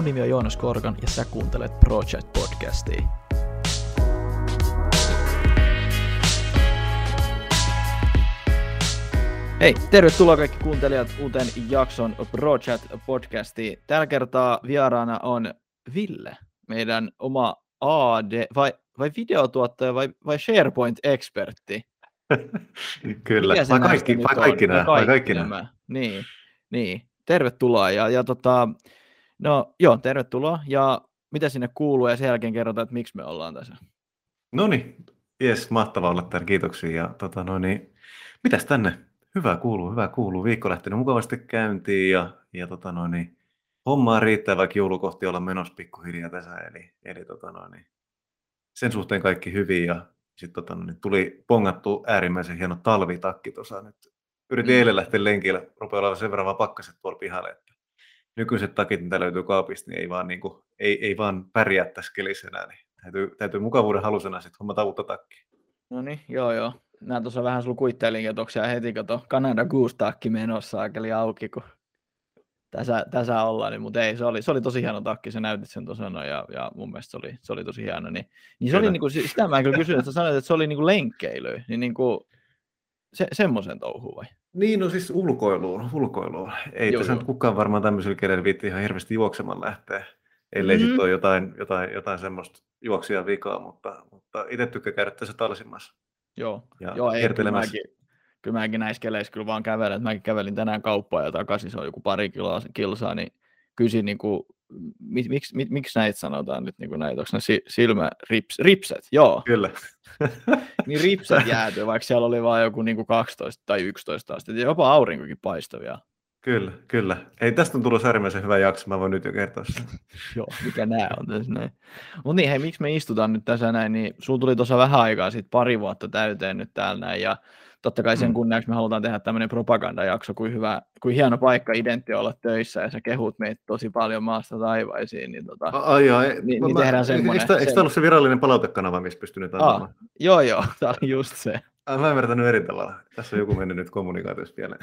Mun nimi on Joonas Korkan ja sä kuuntelet Project Podcastia. Hei, tervetuloa kaikki kuuntelijat uuteen jakson Project Podcastiin. Tällä kertaa vieraana on Ville, meidän oma AD, vai, vai videotuottaja vai, vai SharePoint-ekspertti. Kyllä, vai kaikki, vai kaikki, nämä, vai kaikki nämä. Niin, niin, tervetuloa. Ja, ja tota, no joo, tervetuloa. Ja mitä sinne kuuluu ja sen jälkeen kerrotaan, että miksi me ollaan tässä. No niin, jes, mahtavaa olla täällä, kiitoksia. Ja tota, no niin, mitäs tänne? Hyvä kuuluu, hyvä kuuluu. Viikko lähtenyt mukavasti käyntiin ja, ja tota, no niin, hommaa riittää, vaikka joulu kohti olla menossa pikkuhiljaa tässä. Eli, eli tota, no niin, sen suhteen kaikki hyvin ja sitten tota, no niin, tuli pongattu äärimmäisen hieno talvitakki tuossa nyt. Yritin mm. eilen lähteä lenkille, rupeaa olla sen verran vaan pakkaset tuolla pihalle, että nykyiset takit, mitä löytyy kaapista, niin ei vaan, niin kuin, ei, ei vaan pärjää tässä kelissä enää, niin täytyy, täytyy mukavuuden halusena sitten hommata uutta takkia. No niin, joo joo. Näin tuossa vähän sulla kuittailinkin, että heti kato Canada Goose takki menossa aikeli auki, kun tässä, tässä ollaan, niin, mutta ei, se oli, se oli tosi hieno takki, sä näytit sen tuossa no, ja, ja mun mielestä se oli, se oli tosi hieno. Niin, niin se oli, niin kuin, sitä mä kyllä kysyin, että sä sanoit, että se oli niin kuin lenkkeily, niin, niin kuin, se, semmoisen touhuun vai? Niin, no siis ulkoiluun, ulkoiluun. Ei joo, tässä joo. kukaan varmaan tämmöisellä kenellä viitti ihan hirveästi juoksemaan lähteä, ellei mm-hmm. sitten ole jotain, jotain, jotain semmoista juoksia vikaa, mutta, mutta itse tykkää käydä tässä talsimassa. Joo, ja joo ei, kyllä mäkin, kyllä mäkin näissä keleissä kyllä vaan kävelen, että mäkin kävelin tänään kauppaa ja takaisin, se on joku pari kiloa, kilsaa, niin kysin niin kuin, miksi, miksi, miksi, näitä sanotaan nyt niin kuin näitä, onko ne silmä, rips, ripset, joo. Kyllä. niin ripset jäätyy, vaikka siellä oli vain joku niin kuin 12 tai 11 astetta, jopa aurinkokin paistavia. Kyllä, kyllä. Ei tästä on tullut äärimmäisen hyvä jakso, mä voin nyt jo kertoa sen. Joo, mikä nää on tässä näin. Mutta niin, hei, miksi me istutaan nyt tässä näin, niin sulla tuli tuossa vähän aikaa sitten pari vuotta täyteen nyt täällä näin, ja totta kai sen mm. kunniaksi me halutaan tehdä tämmöinen propagandajakso, kuin, hyvä, kuin hieno paikka identti olla töissä, ja sä kehut meitä tosi paljon maasta taivaisiin, niin, tota, ai, ai, niin, niin tehdään semmoinen. Eikö, eikö tämä ollut se virallinen palautekanava, missä pystynyt antamaan? Ah, joo, joo, tämä oli just se. Mä en ymmärtänyt eri tavalla. Tässä on joku mennyt nyt kommunikaatiossa pieleen.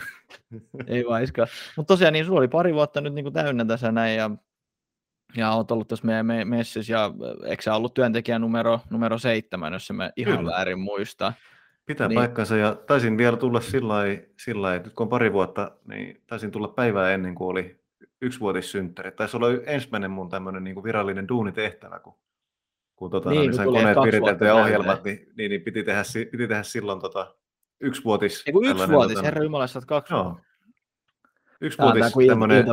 Ei vaiska. Mutta tosiaan niin sulla oli pari vuotta nyt niin kuin täynnä tässä näin ja, ja olet ollut tässä meidän me- messissä ja eikö sä ollut työntekijä numero, numero seitsemän, jos mä ihan Kyllä. väärin muista. Pitää niin. paikkansa ja taisin vielä tulla sillä lailla, että nyt kun on pari vuotta, niin taisin tulla päivää ennen kuin oli yksivuotissynttäri. Taisi olla ensimmäinen mun tämmöinen niin kuin virallinen duunitehtävä, kun kun tota, niin, niin sain koneet viritelty ja ohjelmat, niin, niin, niin, piti, tehdä, piti tehdä silloin tota, yksivuotis. Eiku yksivuotis, tota, herra Jumala, sä kaksi joo. Yksivuotis tämmöinen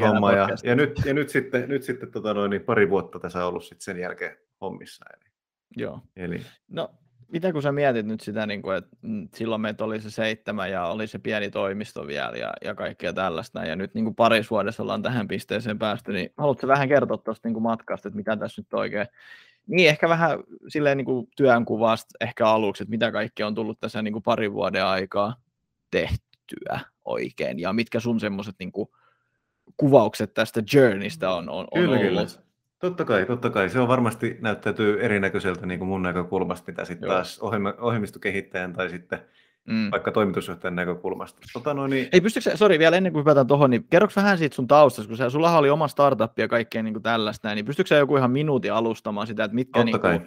homma ja, ja, nyt, ja nyt sitten, nyt sitten tota noin, niin pari vuotta tässä on ollut sitten sen jälkeen hommissa. Eli, joo. Eli. No, mitä kun sä mietit nyt sitä, niin kuin, että silloin meitä oli se seitsemän ja oli se pieni toimisto vielä ja, ja kaikkea tällaista, ja nyt niin kuin parissa vuodessa ollaan tähän pisteeseen päästy, niin haluatko vähän kertoa tuosta niin kuin matkasta, että mitä tässä nyt oikein niin, ehkä vähän silleen niin kuin työnkuvasta ehkä aluksi, että mitä kaikkea on tullut tässä niin kuin parin vuoden aikaa tehtyä oikein, ja mitkä sun semmoiset niin kuvaukset tästä journeysta on, on, on kyllä, ollut. Kyllä. Totta kai, totta kai. Se on varmasti näyttäytyy erinäköiseltä niin kuin mun näkökulmasta, mitä sitten taas ohjelmistokehittäjän tai sitten mm. vaikka toimitusjohtajan näkökulmasta. Tota, no niin... Ei pystytkö, sori vielä ennen kuin hypätään tuohon, niin kerroks vähän siitä sun taustasta, kun sä, sulla oli oma startup ja kaikkea niin kuin tällaista, niin pystytkö sä joku ihan minuutin alustamaan sitä, että mitkä niin kuin,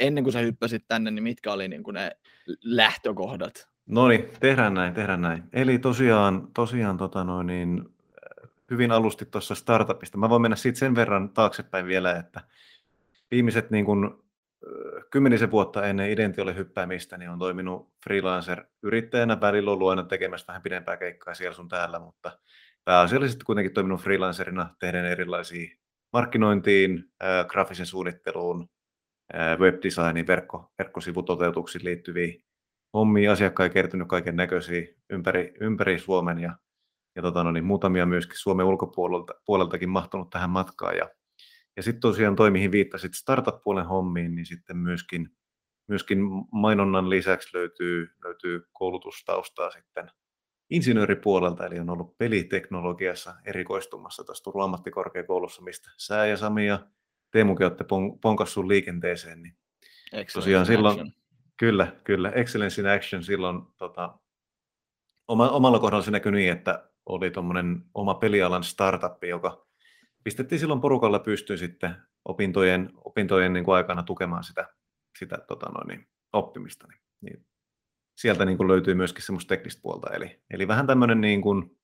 ennen kuin sä hyppäsit tänne, niin mitkä oli niin kuin ne lähtökohdat? No niin, tehdään näin, tehdään näin. Eli tosiaan, tosiaan tota noin, niin, hyvin alusti tuossa startupista. Mä voin mennä siitä sen verran taaksepäin vielä, että viimeiset niin kuin kymmenisen vuotta ennen Identiolle hyppäämistä niin on toiminut freelancer-yrittäjänä. Välillä ollut aina tekemässä vähän pidempää keikkaa siellä sun täällä, mutta pääasiallisesti kuitenkin toiminut freelancerina tehden erilaisia markkinointiin, ää, graafisen suunnitteluun, ää, webdesigniin, verkko, verkkosivutoteutuksiin liittyviä hommia. Asiakkaita kertynyt kaiken näköisiä ympäri, ympäri Suomen ja, ja tota, no niin, muutamia myöskin Suomen ulkopuolelta puoleltakin mahtunut tähän matkaan. Ja ja sitten tosiaan toi, mihin viittasit startup-puolen hommiin, niin sitten myöskin, myöskin mainonnan lisäksi löytyy, löytyy koulutustaustaa sitten insinööripuolelta, eli on ollut peliteknologiassa erikoistumassa tuossa Turun ammattikorkeakoulussa, mistä sä ja Sami ja Teemukin olette pon, liikenteeseen. Niin tosiaan silloin, action. kyllä, kyllä, Excellence in Action silloin tota, oma, omalla kohdalla se näkyi niin, että oli tuommoinen oma pelialan startup, joka pistettiin silloin porukalla pystyyn sitten opintojen, opintojen niin kuin aikana tukemaan sitä, sitä tota noin, niin, oppimista. Niin, niin sieltä niin kuin löytyy myöskin semmoista teknistä puolta. Eli, eli vähän tämmöinen niin kuin,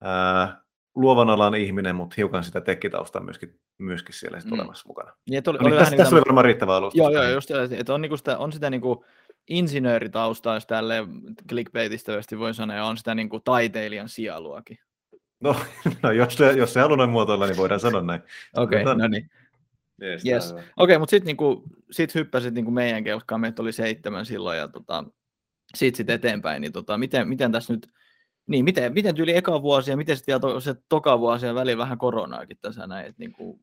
ää, luovan alan ihminen, mutta hiukan sitä tekkitaustaa myöskin, myöskin siellä mm. olemassa mukana. Niin, oli, no, niin, oli tässä, niin tässä oli varmaan riittävä alustus. Joo, joo, just että on, niinku sitä, on sitä niinku insinööritaustaa, jos tälle clickbaitista voi sanoa, on sitä niinku taiteilijan sieluakin. No, no jos, se, jos se haluaa muotoilla, niin voidaan sanoa näin. Okei, okay, no niin. Yes, yes. Okei, okay, mutta sitten niinku, sit hyppäsit niinku meidän kelkkaan, meitä oli seitsemän silloin, ja tota, siitä sitten eteenpäin, niin tota, miten, miten tässä nyt, niin miten, miten tyyli eka vuosi ja miten sitten vielä to, se toka vuosi ja väliin vähän koronaakin tässä näin, että niin kuin,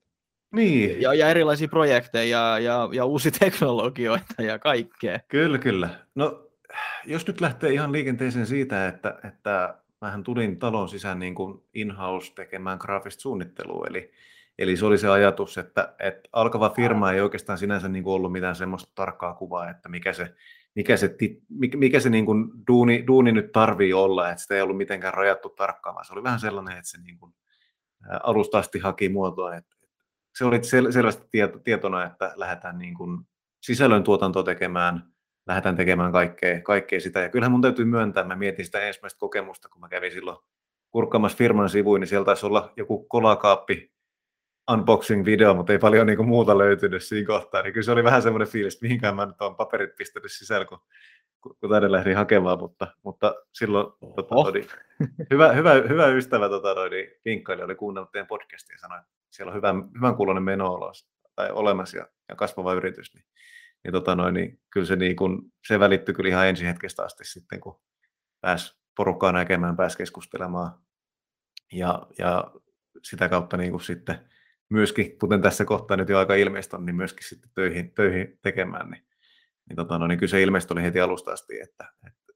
niin. Ja, ja erilaisia projekteja ja, ja, ja uusia teknologioita ja kaikkea. Kyllä, kyllä. No, jos nyt lähtee ihan liikenteeseen siitä, että, että mähän tulin talon sisään niin kuin in-house tekemään graafista suunnittelua, eli, eli se oli se ajatus, että, että alkava firma ei oikeastaan sinänsä niin kuin ollut mitään semmoista tarkkaa kuvaa, että mikä se mikä se, mikä se niin kuin duuni, duuni nyt tarvii olla, että sitä ei ollut mitenkään rajattu tarkkaan, vaan se oli vähän sellainen, että se niin kuin alusta asti haki muotoa. Että se oli sel- selvästi tieto, tietona, että lähdetään niin kuin sisällön tuotantoa tekemään, lähdetään tekemään kaikkea, kaikkea sitä. Ja kyllähän mun täytyy myöntää, mä mietin sitä ensimmäistä kokemusta, kun mä kävin silloin kurkkaamassa firman sivuin, niin siellä taisi olla joku kolakaappi unboxing-video, mutta ei paljon niin kuin muuta löytynyt siinä kohtaa. Niin kyllä se oli vähän semmoinen fiilis, että mihinkään mä nyt olen paperit pistänyt sisällä, kun, kun tänne lähdin hakemaan, mutta, mutta silloin tota, todi, hyvä, hyvä, hyvä, ystävä tota, niin vinkkaili, oli kuunnellut teidän podcastia ja sanoi, että siellä on hyvä, hyvän kuulonen meno tai olemassa ja, ja kasvava yritys, niin, niin, tota noin, niin kyllä se, niin kun, se välittyi kyllä ihan ensi hetkestä asti sitten, kun pääsi porukkaa näkemään, pääsi keskustelemaan. Ja, ja sitä kautta niin kuin sitten myöskin, kuten tässä kohtaa nyt jo aika ilmeistä on, niin myöskin sitten töihin, töihin tekemään, niin, niin, tota, no, niin kyllä se ilmeisesti oli heti alusta asti, että, että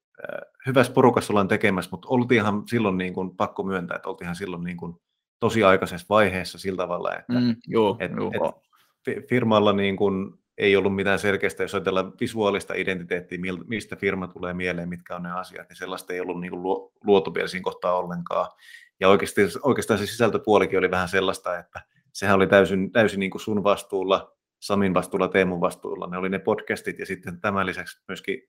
hyvässä porukassa ollaan tekemässä, mutta oltiinhan silloin niin kuin, pakko myöntää, että oltiinhan silloin niin kuin, tosi aikaisessa vaiheessa sillä tavalla, että mm, joo, et, joo. Et firmalla niin kuin, ei ollut mitään selkeästä, jos ajatellaan visuaalista identiteettiä, mistä firma tulee mieleen, mitkä on ne asiat, niin sellaista ei ollut niin kuin luotu vielä siinä kohtaa ollenkaan. Ja oikeasti, oikeastaan se sisältöpuolikin oli vähän sellaista, että sehän oli täysin, täysin niin kuin sun vastuulla, Samin vastuulla, Teemun vastuulla. Ne oli ne podcastit ja sitten tämän lisäksi myöskin,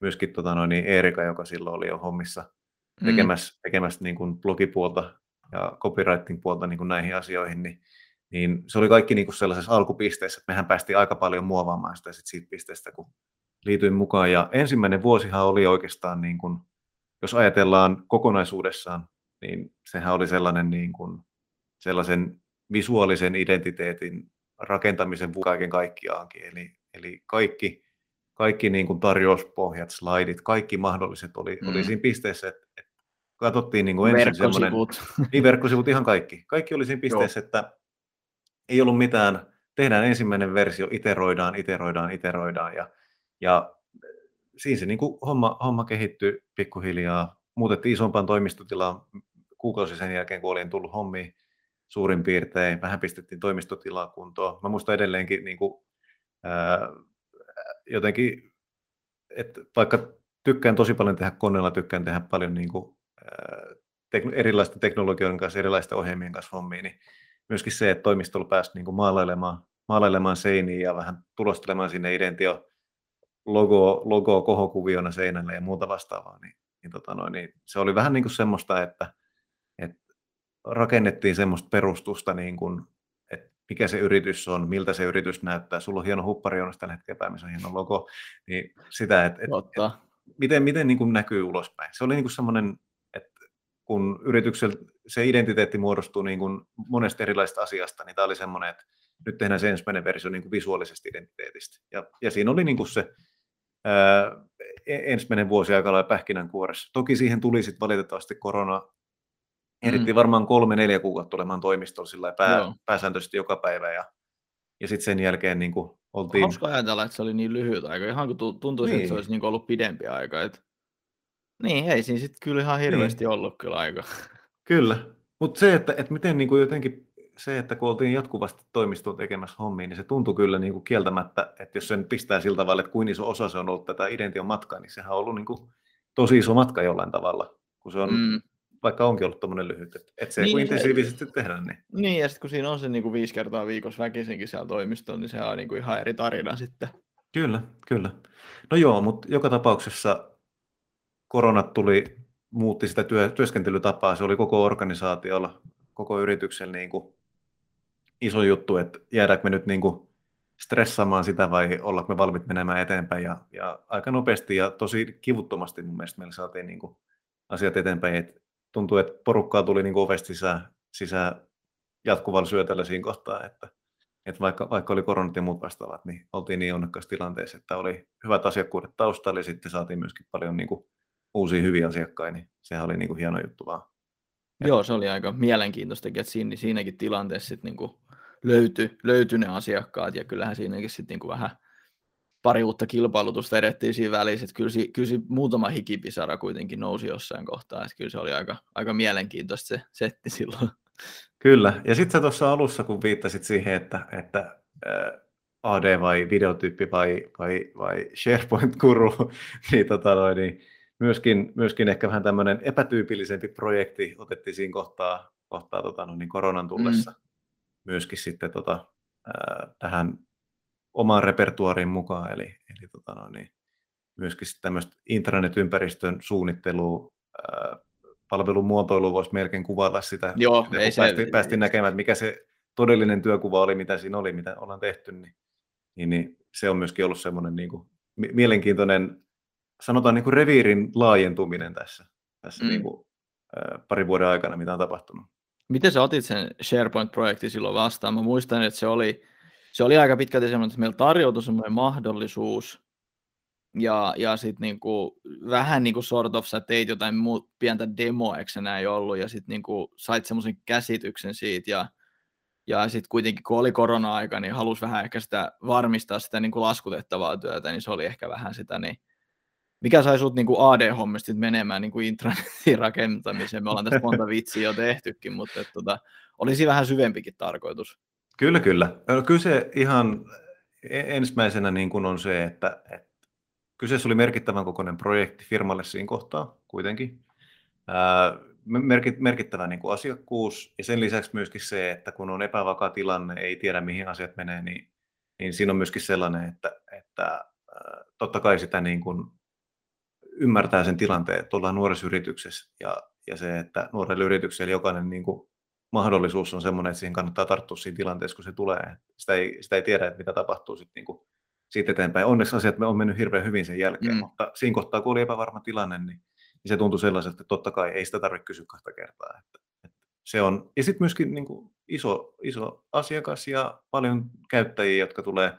myöskin tota noin, niin Eerika, joka silloin oli jo hommissa tekemässä, mm. tekemässä niin kuin blogipuolta ja copywriting puolta niin kuin näihin asioihin, niin, niin se oli kaikki niin kuin sellaisessa alkupisteessä, että mehän päästiin aika paljon muovaamaan sitä sit siitä pisteestä, kun liityin mukaan. Ja ensimmäinen vuosihan oli oikeastaan, niin kuin, jos ajatellaan kokonaisuudessaan, niin sehän oli sellainen niin kuin, sellaisen visuaalisen identiteetin rakentamisen kaiken kaikkiaankin. Eli, eli kaikki, kaikki niin kuin tarjouspohjat, slaidit, kaikki mahdolliset oli, mm. oli siinä pisteessä, että, katsottiin niin kuin ensin semmoinen... Niin, verkkosivut, ihan kaikki. Kaikki oli siinä pisteessä, Joo. että ei ollut mitään, tehdään ensimmäinen versio, iteroidaan, iteroidaan, iteroidaan ja, ja siinä se niin kuin homma, homma kehittyi pikkuhiljaa. Muutettiin isompaan toimistotilaan kuukausi sen jälkeen, kun olin tullut hommiin suurin piirtein. Vähän pistettiin toimistotilaa kuntoon. Mä muistan edelleenkin niin kuin, ää, jotenkin, että vaikka tykkään tosi paljon tehdä koneella, tykkään tehdä paljon niin kuin, tek- erilaisten teknologioiden kanssa, erilaisten ohjelmien kanssa hommia, niin myöskin se, että toimistolla pääsi niin kuin maalailemaan, maalailemaan seiniä ja vähän tulostelemaan sinne identio logo, logo kohokuviona seinälle ja muuta vastaavaa, niin, niin, tota noin, niin se oli vähän niin kuin semmoista, että, rakennettiin semmoista perustusta, niin kuin, että mikä se yritys on, miltä se yritys näyttää. Sulla on hieno huppari on tällä hetkellä missä on hieno logo, niin sitä, että, että, että miten, miten niin kuin näkyy ulospäin. Se oli niin kuin semmoinen, että kun yrityksellä se identiteetti muodostuu niin kuin monesta erilaisesta asiasta, niin tämä oli semmoinen, että nyt tehdään se ensimmäinen versio niin kuin visuaalisesta identiteetistä. Ja, ja siinä oli niin kuin se ää, e-, ensimmäinen vuosi aika lailla pähkinänkuoressa. Toki siihen tuli sitten valitettavasti korona Ehdittiin mm. varmaan kolme-neljä kuukautta olemaan toimistolla sillä pää, pääsääntöisesti joka päivä ja, ja sitten sen jälkeen niin kuin oltiin... Hauska ajatella, että se oli niin lyhyt aika, ihan kun tuntuu, niin. että se niin. olisi niin ollut pidempi aika. Että... Niin, ei siinä sitten kyllä ihan hirveästi niin. ollut kyllä aika. Kyllä, mutta se, että, että miten niin kuin jotenkin se, että kun oltiin jatkuvasti toimistoon tekemässä hommia, niin se tuntui kyllä niin kuin kieltämättä, että jos sen pistää sillä tavalla, että kuin iso osa se on ollut tätä idention matkaa, niin sehän on ollut niin kuin tosi iso matka jollain tavalla, kun se on mm vaikka onkin ollut tuommoinen lyhyt. Että et se niin, kun intensiivisesti se, tehdään. Niin, niin ja sitten kun siinä on se niin kuin viisi kertaa viikossa väkisinkin siellä toimistoon, niin se on niin kuin ihan eri tarina sitten. Kyllä, kyllä. No joo, mutta joka tapauksessa koronat tuli, muutti sitä työ, työskentelytapaa. Se oli koko organisaatiolla, koko yrityksellä niin kuin iso juttu, että jäädäänkö me nyt niin kuin stressaamaan sitä vai ollaanko me valmiit menemään eteenpäin. Ja, ja aika nopeasti ja tosi kivuttomasti mun mielestä meillä saatiin niin kuin asiat eteenpäin. Et tuntuu, että porukkaa tuli niin kuin ovesta sisään, sisään jatkuvalla syötöllä siinä kohtaa, että, että vaikka, vaikka oli koronat ja muut vastaavat, niin oltiin niin onnekkaassa tilanteessa, että oli hyvät asiakkuudet taustalla ja sitten saatiin myöskin paljon niin kuin uusia hyviä asiakkaita, niin sehän oli niin kuin hieno juttu vaan. Joo, se oli aika mielenkiintoista, että siinä, siinäkin tilanteessa sit niinku löytyi, löytyi ne asiakkaat, ja kyllähän siinäkin sitten niinku vähän pari uutta kilpailutusta edettiin siinä välissä, että kyllä, kyllä muutama hikipisara kuitenkin nousi jossain kohtaa, että kyllä se oli aika, aika mielenkiintoista se setti silloin. Kyllä, ja sitten sä tuossa alussa, kun viittasit siihen, että, että AD vai videotyyppi vai, vai, vai SharePoint-kuru, niin, tota noin, niin myöskin, myöskin ehkä vähän tämmöinen epätyypillisempi projekti otettiin siinä kohtaa, kohtaa tota, no, niin koronan tullessa mm. myöskin sitten tota, ää, tähän omaan repertuariin mukaan, eli, eli tota, no, niin, myöskin tämmöistä intranet-ympäristön suunnittelua, ää, palvelun muotoilu voisi melkein kuvailla sitä, Joo, ei se, päästiin, päästiin näkemään, että mikä se todellinen työkuva oli, mitä siinä oli, mitä ollaan tehty, niin, niin, niin se on myöskin ollut semmoinen niin kuin, mielenkiintoinen sanotaan niin kuin reviirin laajentuminen tässä, tässä mm. niin kuin, ää, parin vuoden aikana, mitä on tapahtunut. Miten sä otit sen SharePoint-projekti silloin vastaan? Mä muistan, että se oli, se oli aika pitkälti semmoinen, että meillä tarjoutui semmoinen mahdollisuus, ja, ja sitten niinku, vähän niin kuin sort of sä teit jotain muut, pientä demoa, eikö näin ollut, ja sitten niinku, sait semmoisen käsityksen siitä, ja, ja sitten kuitenkin kun oli korona-aika, niin halusi vähän ehkä sitä varmistaa sitä niin kuin laskutettavaa työtä, niin se oli ehkä vähän sitä, niin mikä sai sut niin AD-hommista menemään niin intranetin rakentamiseen? Me ollaan tässä monta vitsiä jo tehtykin, mutta että, tota, olisi vähän syvempikin tarkoitus. Kyllä, kyllä. Kyse ihan e-, ensimmäisenä niin kuin on se, että, että kyseessä oli merkittävän kokoinen projekti firmalle siinä kohtaa kuitenkin. Ää, merkittävä niin kuin asiakkuus ja sen lisäksi myöskin se, että kun on epävakaa tilanne, ei tiedä mihin asiat menee, niin, niin siinä on myöskin sellainen, että, että totta kai sitä niin kuin ymmärtää sen tilanteen, että ollaan nuoressa yrityksessä ja, ja se, että nuorelle yritykselle jokainen niin kuin mahdollisuus on sellainen, että siihen kannattaa tarttua siinä tilanteessa, kun se tulee. Sitä ei, sitä ei tiedä, että mitä tapahtuu sitten niin kuin siitä eteenpäin. Onneksi asiat on mennyt hirveän hyvin sen jälkeen, mm. mutta siinä kohtaa, kun oli epävarma tilanne, niin, niin se tuntui sellaiselta, että totta kai ei sitä tarvitse kysyä kahta kertaa. Että, että se on, ja sitten myöskin niin kuin iso, iso asiakas ja paljon käyttäjiä, jotka tulee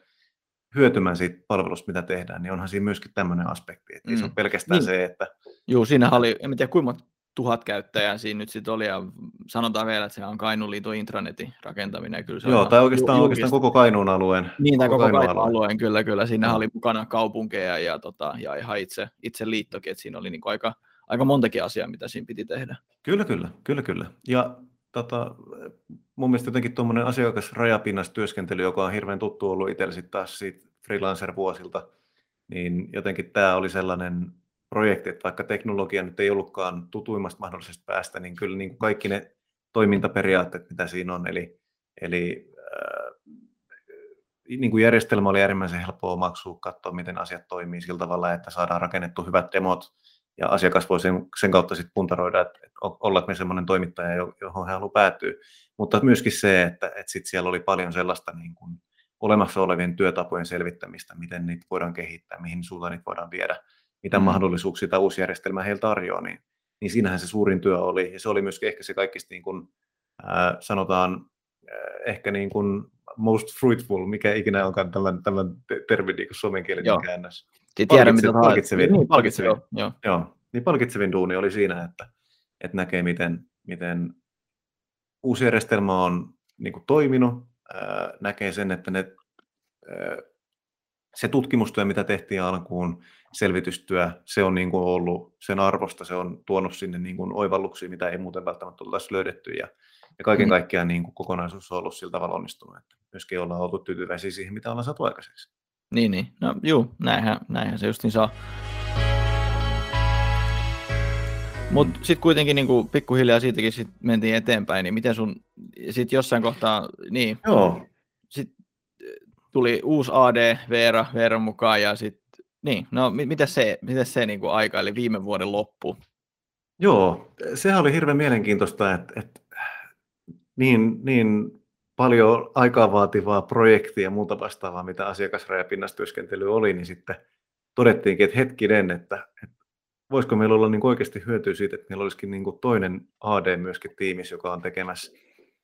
hyötymään siitä palvelusta, mitä tehdään, niin onhan siinä myöskin tämmöinen aspekti. Että mm. se on pelkästään niin. se, että... Joo, siinä oli, en tiedä kuinka tuhat käyttäjää siinä nyt sitten oli, ja sanotaan vielä, että se on Kainuun liiton intranetin rakentaminen. Kyllä se Joo, tai oikeastaan, oikeastaan koko Kainuun alueen. Niin, tai koko, koko Kainuun alueen. alueen, kyllä, kyllä. Siinä no. oli mukana kaupunkeja ja, tota, ja ihan itse, itse liittokin, että siinä oli niin aika, aika montakin asiaa, mitä siinä piti tehdä. Kyllä, kyllä, kyllä, kyllä. Ja tota, mun mielestä jotenkin tuommoinen asiakasrajapinnassa työskentely, joka on hirveän tuttu ollut itsellä sitten taas siitä freelancer-vuosilta, niin jotenkin tämä oli sellainen projekti, että vaikka teknologia nyt ei ollutkaan tutuimmasta mahdollisesta päästä, niin kyllä niin kuin kaikki ne toimintaperiaatteet, mitä siinä on, eli, eli äh, niin kuin järjestelmä oli äärimmäisen helppoa omaksua, katsoa, miten asiat toimii sillä tavalla, että saadaan rakennettu hyvät demot, ja asiakas voi sen, sen kautta sitten puntaroida, että, että ollaanko me semmoinen toimittaja, johon hän haluaa päätyä. Mutta myöskin se, että, että sit siellä oli paljon sellaista niin kuin olemassa olevien työtapojen selvittämistä, miten niitä voidaan kehittää, mihin suuntaan niitä voidaan viedä, mitä mm. mahdollisuuksia tämä uusi järjestelmä heillä tarjoaa, niin, niin siinähän se suurin työ oli. Ja se oli myöskin ehkä se kaikista niin kuin, äh, sanotaan äh, ehkä niin kuin most fruitful, mikä ikinä onkaan tämän, tämän termi niin kuin suomenkielinen käännös. Tiedän, mitä palkitsevin, niin, palkitsevin, joo, joo. joo, niin palkitsevin duuni oli siinä, että, että näkee, miten, miten uusi järjestelmä on niin kuin toiminut, ää, näkee sen, että ne, ää, se tutkimustyö, mitä tehtiin alkuun, selvitystyö, se on niin kuin ollut sen arvosta, se on tuonut sinne niin kuin oivalluksia, mitä ei muuten välttämättä oltaisi löydetty, ja, ja kaiken mm. kaikkiaan niin kuin kokonaisuus on ollut sillä tavalla onnistunut, että myöskin ollaan oltu tyytyväisiä siihen, mitä ollaan saatu aikaiseksi. Niin, niin. No juu, näinhän, näinhän se justiin saa. Mutta sitten kuitenkin niin kuin, pikkuhiljaa siitäkin sit mentiin eteenpäin, niin miten sun, sitten jossain kohtaa, niin, Joo. sit tuli uusi AD, Veera, Veera mukaan ja sitten, niin, no miten se, miten se niin kuin aika, eli viime vuoden loppu? Joo, sehän oli hirveän mielenkiintoista, että, että niin, niin paljon aikaa vaativaa projektia ja muuta vastaavaa, mitä asiakasrajapinnassa oli, niin sitten todettiinkin, että hetkinen, että, että voisiko meillä olla niin oikeasti hyötyä siitä, että meillä olisikin niin toinen AD myöskin tiimissä, joka on tekemässä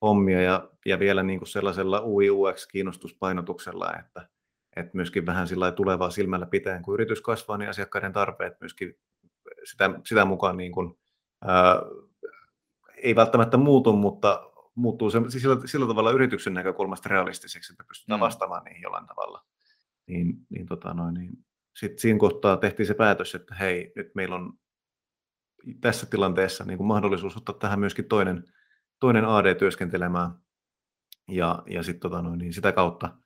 hommia ja, ja vielä niin sellaisella UI UX-kiinnostuspainotuksella, että, että myöskin vähän sillä tulevaa silmällä pitäen, kun yritys kasvaa, niin asiakkaiden tarpeet myöskin sitä, sitä mukaan niin kuin, ää, ei välttämättä muutu, mutta muuttuu se, siis sillä, sillä tavalla yrityksen näkökulmasta realistiseksi, että pystytään mm. vastaamaan niihin jollain tavalla. Niin, niin, tota noin, niin sitten siinä kohtaa tehtiin se päätös, että hei, nyt meillä on tässä tilanteessa niin kuin mahdollisuus ottaa tähän myöskin toinen, toinen AD työskentelemään ja, ja sit, tota noin, niin sitä kautta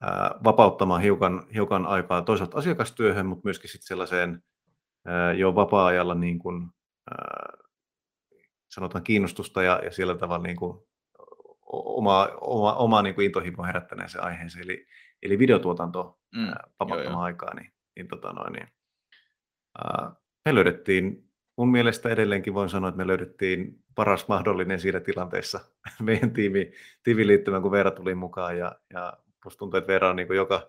ää, vapauttamaan hiukan, hiukan aikaa toisaalta asiakastyöhön, mutta myöskin sit sellaiseen ää, jo vapaa-ajalla niin kuin, ää, sanotaan kiinnostusta ja, ja sillä tavalla niin kuin oma, oma, oma niin kuin intohimo herättäneeseen aiheeseen, eli, eli videotuotanto mm, vapauttamaan aikaa, niin, niin, tota noin, niin ää, me löydettiin, mun mielestä edelleenkin voin sanoa, että me löydettiin paras mahdollinen siinä tilanteessa meidän tiimi, tiimiliittymän, kun Veera tuli mukaan, ja, ja musta tuntuu, että Veera on niin kuin joka,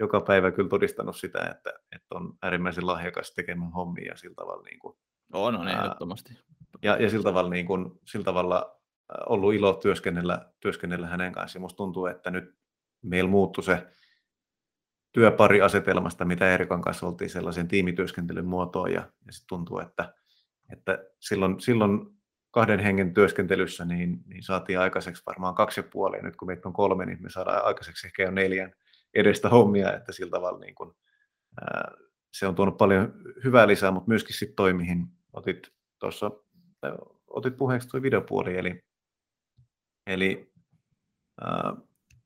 joka päivä kyllä todistanut sitä, että, että on äärimmäisen lahjakas tekemään hommia sillä tavalla niin kuin, on, on ehdottomasti. Ja, ja sillä tavalla, niin kuin, sillä tavalla ollut ilo työskennellä, työskennellä hänen kanssaan. Musta tuntuu, että nyt meillä muuttui se työpariasetelmasta, mitä Erikan kanssa oltiin sellaisen tiimityöskentelyn muotoon, ja, ja sitten tuntuu, että, että silloin, silloin kahden hengen työskentelyssä niin, niin saatiin aikaiseksi varmaan kaksi ja puoli, ja nyt kun meitä on kolme, niin me saadaan aikaiseksi ehkä jo neljän edestä hommia, että sillä tavalla niin kun, ää, se on tuonut paljon hyvää lisää, mutta myöskin sitten toi, mihin otit tuossa otit puheeksi tuo videopuoli, eli, eli ää,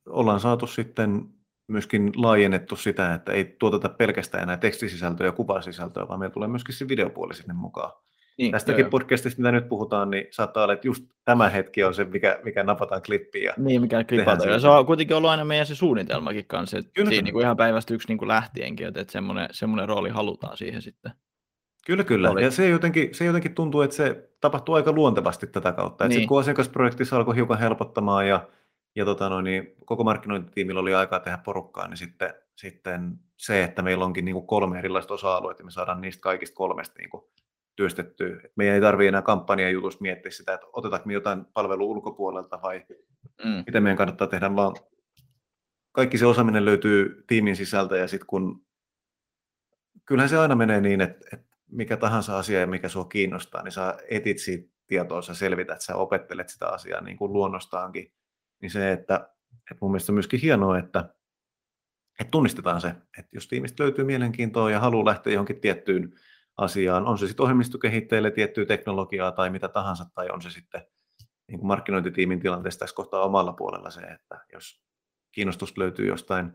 ollaan saatu sitten myöskin laajennettu sitä, että ei tuoteta pelkästään enää tekstisisältöä ja kuvasisältöä, vaan meillä tulee myöskin se videopuoli sinne mukaan. Niin, Tästäkin joo, podcastista, mitä nyt puhutaan, niin saattaa olla, että just tämä hetki on se, mikä, mikä napataan klippiin. Ja niin, mikä klipataan. Se on kuitenkin ollut aina meidän se suunnitelmakin kanssa, että Kyllä. siinä niin kuin ihan päivästä yksi niin kuin lähtienkin, että semmoinen, semmoinen rooli halutaan siihen sitten. Kyllä, kyllä. Oli. Ja se jotenkin, se jotenkin tuntuu, että se tapahtuu aika luontevasti tätä kautta. Niin. Että kun asiakasprojektissa alkoi hiukan helpottamaan ja, ja tota noin, niin koko markkinointitiimillä oli aikaa tehdä porukkaa, niin sitten, sitten se, että meillä onkin niin kuin kolme erilaista osa-aluetta, ja me saadaan niistä kaikista kolmesta niin kuin työstettyä. Et meidän ei tarvitse enää kampanjan jutusta miettiä sitä, että otetaanko me jotain palvelua ulkopuolelta vai mm. mitä meidän kannattaa tehdä, vaan kaikki se osaaminen löytyy tiimin sisältä ja sitten kun kyllähän se aina menee niin, että, että mikä tahansa asia ja mikä sinua kiinnostaa, niin sä etit siitä tietoa, sä selvität, sä opettelet sitä asiaa niin kuin luonnostaankin. Niin se, että, että mun mielestä on myöskin hienoa, että, että tunnistetaan se, että jos tiimistä löytyy mielenkiintoa ja haluaa lähteä johonkin tiettyyn asiaan, on se sitten ohjelmistokehittäjille tiettyä teknologiaa tai mitä tahansa, tai on se sitten niin kuin markkinointitiimin tilanteessa tässä kohtaa omalla puolella se, että jos kiinnostus löytyy jostain,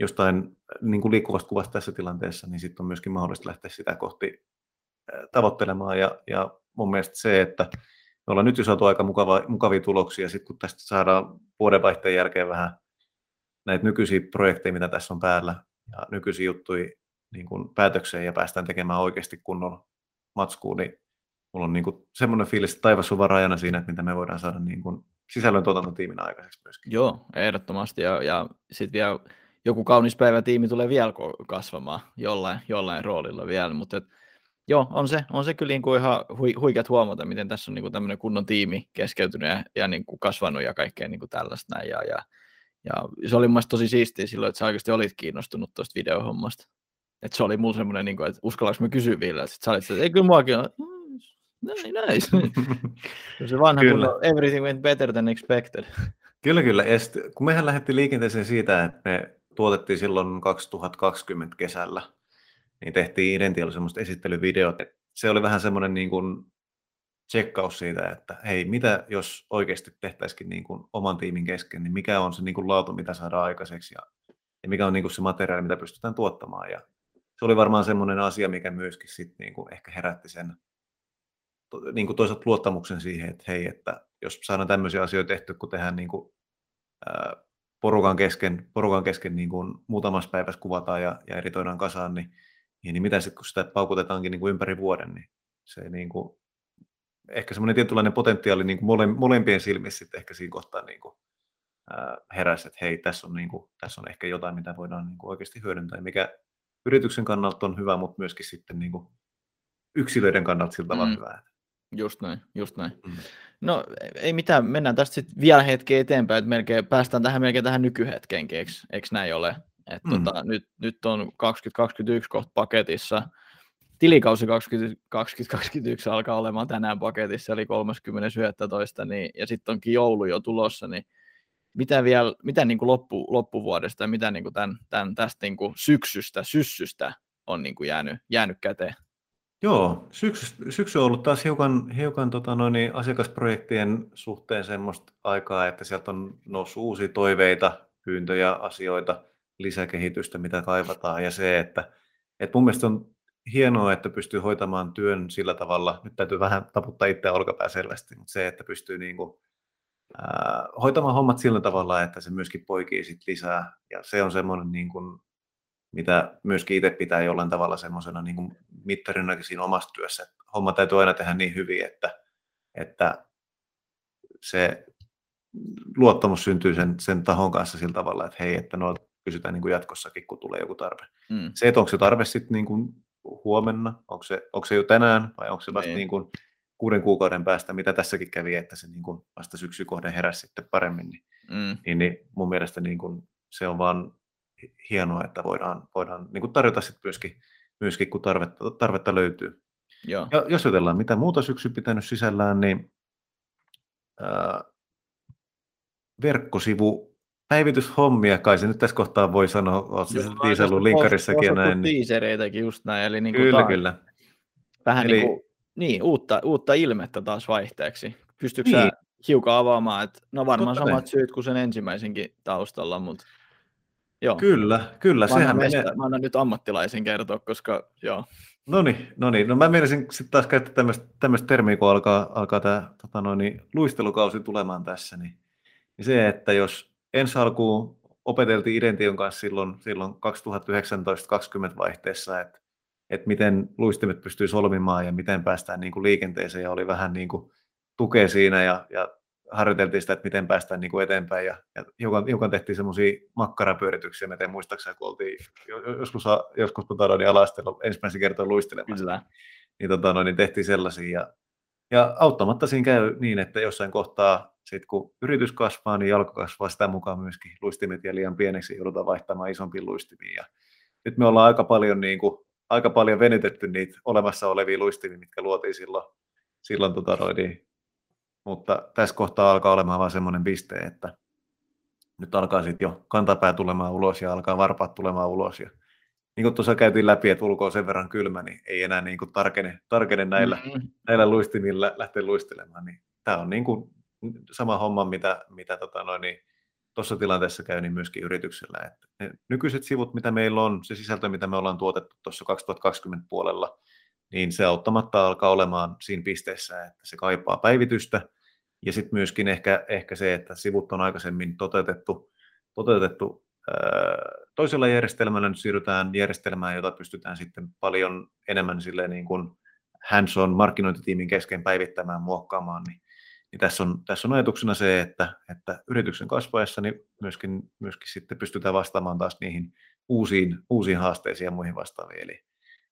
jostain niin kuin liikkuvasta kuvasta tässä tilanteessa, niin sitten on myöskin mahdollista lähteä sitä kohti tavoittelemaan ja, ja mun mielestä se, että me ollaan nyt jo saatu aika mukava, mukavia tuloksia, sitten kun tästä saadaan vuodenvaihteen jälkeen vähän näitä nykyisiä projekteja, mitä tässä on päällä ja nykyisiä juttuja niin kuin päätökseen ja päästään tekemään oikeasti kunnon matskuun, niin mulla on niin kuin semmoinen fiilis, että taivas on rajana siinä, että mitä me voidaan saada niin kuin sisällön tuotantotiimin aikaiseksi myöskin. Joo, ehdottomasti. Ja, ja sitten vielä joku kaunis päivä tiimi tulee vielä kasvamaan jollain, jollain roolilla vielä, mutta et, Joo, on se, on se kyllä niin kuin ihan hui, huikeat huomata, miten tässä on niin kuin tämmöinen kunnon tiimi keskeytynyt ja, ja niin kuin kasvanut ja kaikkea niin kuin tällaista näin. Ja, ja, ja se oli mielestäni tosi siistiä silloin, että sä oikeasti olit kiinnostunut tuosta videohommasta. Että se oli mulla semmoinen, niin kuin, että uskallanko mä kysyä vielä, että sä olit, että ei kyllä muakin ole, näin, näin. se vanha kyllä. kun everything went better than expected. Kyllä, kyllä. Ja sit, kun mehän lähdettiin liikenteeseen siitä, että me tuotettiin silloin 2020 kesällä niin tehtiin Identialla semmoista esittelyvideot. Se oli vähän semmoinen niin kuin tsekkaus siitä, että hei, mitä jos oikeasti tehtäisikin niin kuin oman tiimin kesken, niin mikä on se niin kuin laatu, mitä saadaan aikaiseksi ja, ja mikä on niin kuin se materiaali, mitä pystytään tuottamaan. Ja se oli varmaan semmoinen asia, mikä myöskin sit niin kuin ehkä herätti sen, niin kuin toisaalta luottamuksen siihen, että hei, että jos saadaan tämmöisiä asioita tehty, kun tehdään niin kuin, ää, porukan kesken, porukan kesken niin kuin muutamassa päivässä kuvataan ja, ja editoidaan kasaan, niin, niin, niin mitä sitten, kun sitä paukutetaankin niin kuin ympäri vuoden, niin se niin kuin, ehkä semmoinen tietynlainen potentiaali niin kuin mole, molempien silmissä sitten ehkä siinä kohtaa niin kuin, ää, heräsi, että hei, tässä on, niin kuin, tässä on ehkä jotain, mitä voidaan niin kuin oikeasti hyödyntää, mikä yrityksen kannalta on hyvä, mutta myöskin sitten niin kuin yksilöiden kannalta sillä tavalla mm. hyvä. Just näin, just näin. Mm. No ei mitään, mennään tästä sitten vielä hetki eteenpäin, että melkein, päästään tähän melkein tähän nykyhetkeenkin, eikö, eikö näin ole? Et mm. tota, nyt, nyt on 2021 kohta paketissa, tilikausi 2021 alkaa olemaan tänään paketissa, eli 30.11. Niin, ja sitten onkin joulu jo tulossa, niin mitä vielä, mitä niin kuin loppu, loppuvuodesta ja mitä niin kuin tämän, tämän, tästä niin kuin syksystä, syssystä on niin kuin jäänyt, jäänyt käteen? Joo, syksy, syksy on ollut taas hiukan, hiukan tota noin, asiakasprojektien suhteen semmoista aikaa, että sieltä on noussut uusia toiveita, pyyntöjä, asioita, lisäkehitystä, mitä kaivataan. Ja se, että, että mun mielestä on hienoa, että pystyy hoitamaan työn sillä tavalla, nyt täytyy vähän taputtaa itseä olkapää selvästi, mutta se, että pystyy niin kuin, ää, hoitamaan hommat sillä tavalla, että se myöskin poikii sit lisää. Ja se on semmoinen niin kuin, mitä myöskin itse pitää jollain tavalla semmoisena niin kuin mittarinakin siinä omassa työssä. Että homma täytyy aina tehdä niin hyvin, että, että se luottamus syntyy sen, sen tahon kanssa sillä tavalla, että hei, että no kysytään niin kuin jatkossakin, kun tulee joku tarve. Mm. Se, että onko se tarve sitten niin kuin huomenna, onko se, onko se jo tänään vai onko se vasta niin. Niin kuin kuuden kuukauden päästä, mitä tässäkin kävi, että se niin kuin vasta syksykohden heräsi sitten paremmin, niin, mm. niin, niin mun mielestä niin kuin se on vaan hienoa, että voidaan, voidaan niin kuin tarjota sitten myöskin, myöskin, kun tarvetta, tarvetta löytyy. Joo. Ja jos ajatellaan, mitä muuta syksy pitänyt sisällään, niin ää, verkkosivu päivityshommia, kai se nyt tässä kohtaa voi sanoa, olet tiisellut linkkarissakin ja näin. Tiisereitäkin just näin, eli niin kuin kyllä, taas, kyllä. Vähän eli, niin, kuin, niin uutta, uutta ilmettä taas vaihteeksi. Pystytkö niin. hiukan avaamaan, että no varmaan Totta samat ne. syyt kuin sen ensimmäisenkin taustalla, mutta Joo. Kyllä, kyllä. Mä sehän menee... Mä annan nyt ammattilaisen kertoa, koska joo. No niin, no niin. No mä menisin sitten taas käyttää tämmöistä, tämmöistä termiä, kun alkaa, alkaa tämä tota noin, niin, luistelukausi tulemaan tässä, niin, niin se, että jos ensi alkuun opeteltiin Idention kanssa silloin, silloin 2019-2020 vaihteessa, että, että miten luistimet pystyy solmimaan ja miten päästään niin kuin liikenteeseen. Ja oli vähän niin kuin tukea siinä ja, ja harjoiteltiin sitä, että miten päästään niin kuin eteenpäin. Ja, ja hiukan, hiukan tehtiin semmoisia makkarapyörityksiä, mä tein muistaakseni, kun oltiin joskus, joskus tota, niin alastella ensimmäisen kertaa luistelemassa, Kyllä. niin, tota, no, niin tehtiin sellaisia. Ja, ja auttamatta siinä käy niin, että jossain kohtaa sit kun yritys kasvaa, niin jalka kasvaa sitä mukaan myöskin luistimet ja liian pieneksi joudutaan vaihtamaan isompiin luistimiin ja nyt me ollaan aika paljon, niin kuin, aika paljon venytetty niitä olemassa olevia luistimia, mitkä luotiin silloin, silloin tota, niin mutta tässä kohtaa alkaa olemaan vain semmoinen piste, että nyt alkaa sitten jo kantapää tulemaan ulos ja alkaa varpaat tulemaan ulos. Ja niin kuin tuossa käytiin läpi, että ulkoa sen verran kylmä, niin ei enää niin kuin tarkene, tarkene näillä, mm-hmm. näillä luistimilla lähteä luistelemaan. Niin tämä on niin kuin sama homma, mitä, mitä tota noin, niin tilanteessa käy niin myöskin yrityksellä. Että ne nykyiset sivut, mitä meillä on, se sisältö, mitä me ollaan tuotettu tuossa 2020 puolella, niin se auttamatta alkaa olemaan siinä pisteessä, että se kaipaa päivitystä, ja sitten myöskin ehkä, ehkä se, että sivut on aikaisemmin toteutettu, toteutettu ää, toisella järjestelmällä, nyt siirrytään järjestelmään, jota pystytään sitten paljon enemmän silleen niin kuin hands-on markkinointitiimin kesken päivittämään, muokkaamaan, niin, niin tässä, on, tässä on ajatuksena se, että, että yrityksen kasvaessa niin myöskin, myöskin sitten pystytään vastaamaan taas niihin uusiin, uusiin haasteisiin ja muihin vastaaviin. Eli,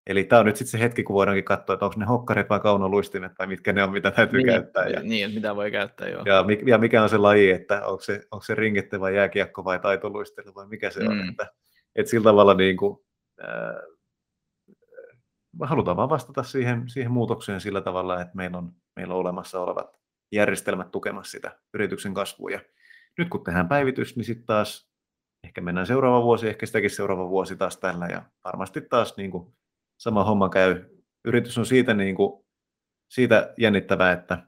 Eli tämä on nyt sitten se hetki, kun voidaankin katsoa, että onko ne hokkarit vai kaunoluistimet vai mitkä ne on, mitä täytyy niin, käyttää. Ja, niin, että mitä voi käyttää, joo. Ja, ja mikä on se laji, että onko se, onko se ringette vai jääkiekko vai taitoluistelu vai mikä se mm. on. Että, että sillä tavalla niin kuin, äh, halutaan vaan vastata siihen, siihen muutokseen sillä tavalla, että meillä on, meillä on olemassa olevat järjestelmät tukemassa sitä yrityksen kasvua. Ja nyt kun tehdään päivitys, niin sitten taas ehkä mennään seuraava vuosi, ehkä sitäkin seuraava vuosi taas tällä ja varmasti taas niin kuin sama homma käy. Yritys on siitä, niin kuin, siitä jännittävää, että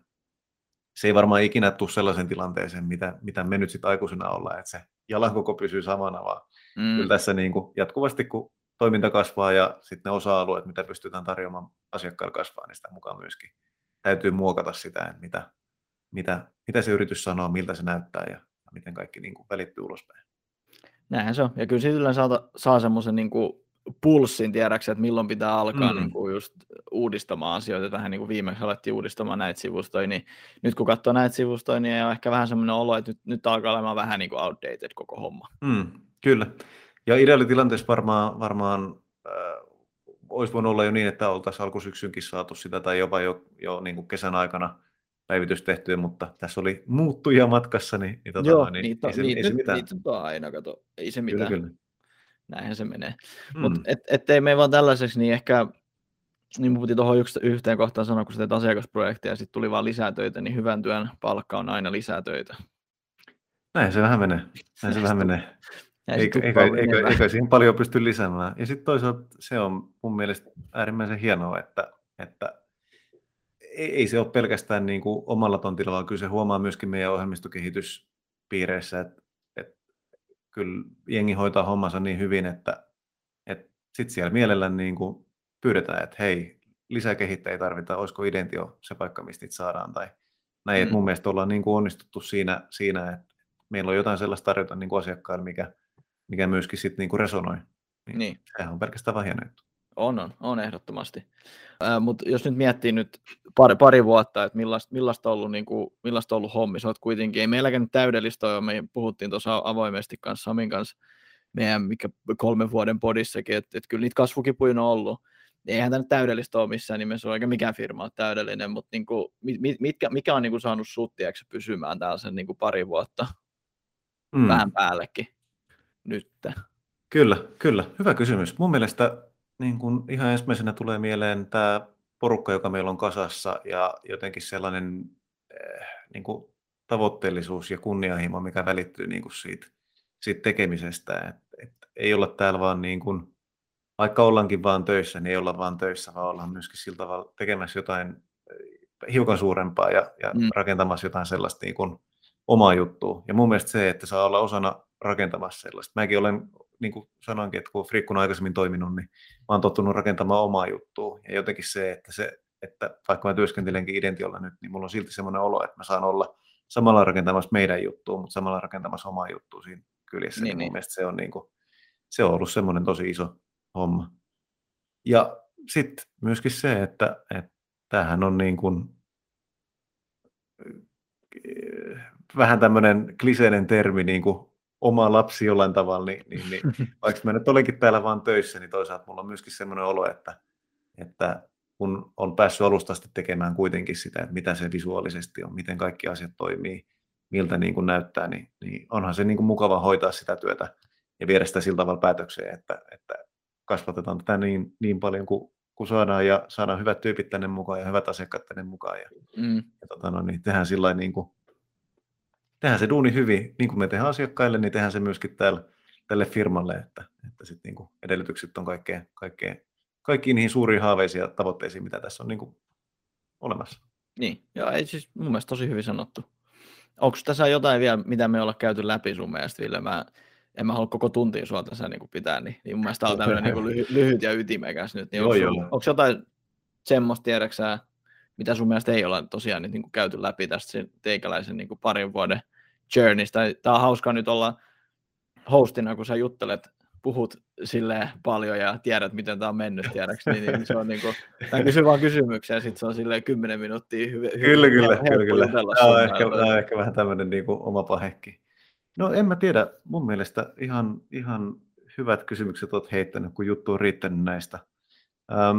se ei varmaan ikinä tule sellaisen tilanteeseen, mitä, mitä me nyt sitten aikuisena ollaan, että se jalan koko pysyy samana, vaan mm. kyllä tässä niin kuin jatkuvasti, kun toiminta kasvaa ja sitten ne osa-alueet, mitä pystytään tarjoamaan asiakkaille kasvaa, niin sitä mukaan myöskin täytyy muokata sitä, että mitä, mitä, mitä se yritys sanoo, miltä se näyttää ja miten kaikki niin kuin välittyy ulospäin. Näinhän se on. Ja kyllä siitä saa, saa semmoisen niin kuin pulssin tiedäksä, että milloin pitää alkaa mm. niin kuin just uudistamaan asioita. Vähän niin kuin viimeksi alettiin uudistamaan näitä sivustoja, niin nyt kun katsoo näitä sivustoja, niin on ehkä vähän semmoinen olo, että nyt, nyt alkaa olemaan vähän niin kuin outdated koko homma. Mm, kyllä. Ja ideaalitilanteessa varmaan, varmaan äh, olisi voinut olla jo niin, että oltaisiin alkusyksynkin saatu sitä tai jopa jo, jo niin kuin kesän aikana päivitys tehty, mutta tässä oli muuttuja matkassa, niin, niin, tota, Joo, niin niitä, ei, se, niitä, ei se mitään. Niitä on aina, kato, ei se mitään. Kyllä, kyllä. Näinhän se menee. Mm. Mutta et, ettei me vaan tällaiseksi, niin ehkä niin mun piti tuohon yksi, yhteen kohtaan sanoa, kun sä teet asiakasprojekteja ja sitten tuli vaan lisää töitä, niin hyvän työn palkka on aina lisää töitä. Näin se vähän menee. Näin se vähän menee. Eikä, eikä, eikä, menemään. eikä siihen paljon pysty lisäämään. Ja sitten toisaalta se on mun mielestä äärimmäisen hienoa, että, että ei, se ole pelkästään niin kuin omalla tontilla, vaan kyllä se huomaa myöskin meidän ohjelmistokehityspiireissä, että, että kyllä jengi hoitaa hommansa niin hyvin, että, että sitten siellä mielellään niin kuin pyydetään, että hei, lisää kehittäjiä tarvitaan, olisiko Identio se paikka, mistä niitä saadaan, tai näin, että Mm. mun mielestä ollaan niin kuin onnistuttu siinä, siinä, että meillä on jotain sellaista tarjota niin kuin asiakkaille, mikä, mikä myöskin sitten niin kuin resonoi. Niin, Niin. Sehän on pelkästään hieno juttu. On, on, on ehdottomasti. Mutta jos nyt miettii nyt pari, pari vuotta, että millaista, millaista, ollut, niin kuin, millaista ollut hommi, sä oot kuitenkin, ei meilläkään nyt täydellistä ole, me puhuttiin tuossa avoimesti kanssa Samin kanssa, meidän mikä kolmen vuoden podissakin, että, että kyllä niitä kasvukipuja on ollut. Eihän tämä nyt täydellistä ole missään nimessä, eikä mikään firma ole täydellinen, mutta niin kuin, mit, mitkä, mikä on niin kuin saanut sut tiedätkö, pysymään täällä sen niin kuin pari vuotta, Mm. vähän päällekin nyt? Kyllä, kyllä. Hyvä kysymys. Mun mielestä niin kun ihan ensimmäisenä tulee mieleen tämä porukka, joka meillä on kasassa ja jotenkin sellainen eh, niin kuin tavoitteellisuus ja kunnianhimo, mikä välittyy niin kuin siitä, siitä tekemisestä. Et, et ei olla täällä vaan niin kuin, vaikka ollaankin vaan töissä, niin ei olla vaan töissä, vaan ollaan myöskin sillä tavalla tekemässä jotain eh, hiukan suurempaa ja, ja mm. rakentamassa jotain sellaista niin kuin omaa juttua. Ja mun mielestä se, että saa olla osana rakentamassa sellaista. Mäkin olen, niin kuin sanoinkin, että kun Frikkuna aikaisemmin toiminut, niin mä oon tottunut rakentamaan omaa juttua. Ja jotenkin se, että, se, että vaikka mä työskentelenkin Identiolla nyt, niin mulla on silti semmoinen olo, että mä saan olla samalla rakentamassa meidän juttua, mutta samalla rakentamassa omaa juttua siinä kyljessä. Niin, Niin, niin niin. mun mielestä se on, niin kuin, se on ollut semmoinen tosi iso homma. Ja sitten myöskin se, että, että tämähän on niin kuin, eh, vähän tämmöinen kliseinen termi, niin kuin oma lapsi jollain tavalla, niin, niin, niin vaikka mä nyt olenkin täällä vaan töissä, niin toisaalta mulla on myöskin semmoinen olo, että, että kun on päässyt alusta asti tekemään kuitenkin sitä, että mitä se visuaalisesti on, miten kaikki asiat toimii, miltä niin kuin näyttää, niin, niin onhan se niin kuin mukava hoitaa sitä työtä ja viedä sitä sillä tavalla päätökseen, että, että kasvatetaan tätä niin, niin paljon kuin, kuin saadaan ja saadaan hyvät tyypit tänne mukaan ja hyvät asiakkaat tänne mukaan ja, Mm. ja tota, no, niin tehdään sillä niin kuin, tehdään se duuni hyvin, niin kuin me tehdään asiakkaille, niin tehdään se myöskin täällä, tälle firmalle, että, että sit niin kuin edellytykset on kaikkeen, kaikkeen, kaikkiin niihin suuriin haaveisiin ja tavoitteisiin, mitä tässä on niin kuin olemassa. Niin, joo, ei siis mun mielestä tosi hyvin sanottu. Onko tässä jotain vielä, mitä me ollaan käyty läpi sun mielestä, Ville? Mä, en mä halua koko tuntia sua tässä niin pitää, niin, niin mun mielestä tää on tämmöinen niin lyhy, lyhyt ja ytimekäs nyt. Niin Joo, onko, joo. onko jotain semmoista, tiedäksää, mitä sun mielestä ei olla tosiaan nyt niin kuin käyty läpi tästä sen teikäläisen niin kuin parin vuoden journeysta? Tämä on hauskaa nyt olla hostina, kun sä juttelet, puhut silleen paljon ja tiedät, miten tämä on mennyt, tiedäks, niin, niin se on niin kuin, mä kysyn vaan kysymyksiä ja sitten se on silleen 10 minuuttia hyvä, Kyllä, kyllä, kyllä, kyllä. Tämä on, ehkä, tämä on ehkä vähän tämmöinen niin kuin oma pahekki. No en mä tiedä, mun mielestä ihan, ihan hyvät kysymykset olet heittänyt, kun juttu on riittänyt näistä. Ähm,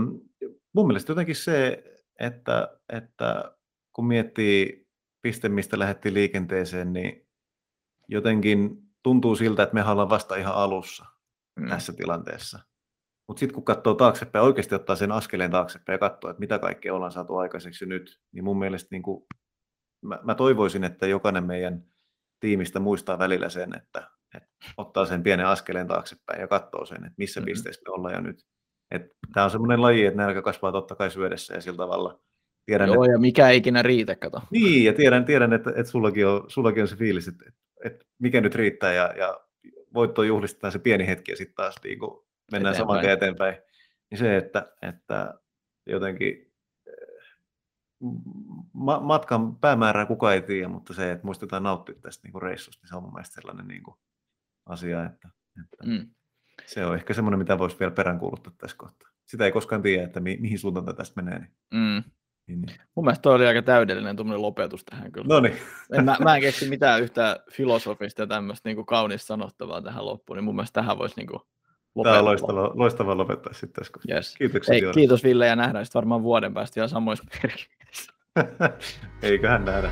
mun mielestä jotenkin se, että, että kun miettii piste, mistä lähdettiin liikenteeseen, niin jotenkin tuntuu siltä, että me ollaan vasta ihan alussa Mm. tässä tilanteessa. Mutta sitten kun katsoo taaksepäin, oikeasti ottaa sen askeleen taaksepäin ja katsoo, että mitä kaikkea ollaan saatu aikaiseksi nyt, niin mun mielestä niin kuin, mä, mä toivoisin, että jokainen meidän tiimistä muistaa välillä sen, että, että ottaa sen pienen askeleen taaksepäin ja katsoo sen, että missä Mhm. pisteessä me ollaan jo nyt. Tämä on semmoinen laji, että nälkä kasvaa totta kai syödessä ja sillä tavalla tiedän, Joo, että, ja mikä ei ikinä riitä, kato. niin, ja tiedän, tiedän että, että sullakin, on, sullakin on se fiilis, että, että mikä nyt riittää ja, ja voitto juhlistetaan se pieni hetki ja sitten taas niin kuin mennään saman Eteenpäin. tien eteenpäin. Niin se, että, että jotenkin eh, ma- matkan päämäärää kukaan ei tiedä, mutta se, että muistetaan nauttia tästä niin kuin reissusta, niin se on mun mielestä sellainen niin kuin asia, että, että mm. Se on ehkä semmoinen, mitä voisi vielä peräänkuuluttaa tässä kohtaa. Sitä ei koskaan tiedä, että mi- mihin suuntaan tästä menee. Niin. Mm. Niin, niin. Mun mielestä toi oli aika täydellinen lopetus tähän kyllä. No niin. mä, mä en keksi mitään yhtä filosofista ja tämmöistä niin kaunista sanottavaa tähän loppuun, niin mun mielestä tähän voisi niin kuin Tämä on loistava, loistava lopettaa sitten tässä. Yes. Kiitoksia. Ei, kiitos Ville ja nähdään sitten varmaan vuoden päästä vielä samoissa merkeissä. Eiköhän nähdä.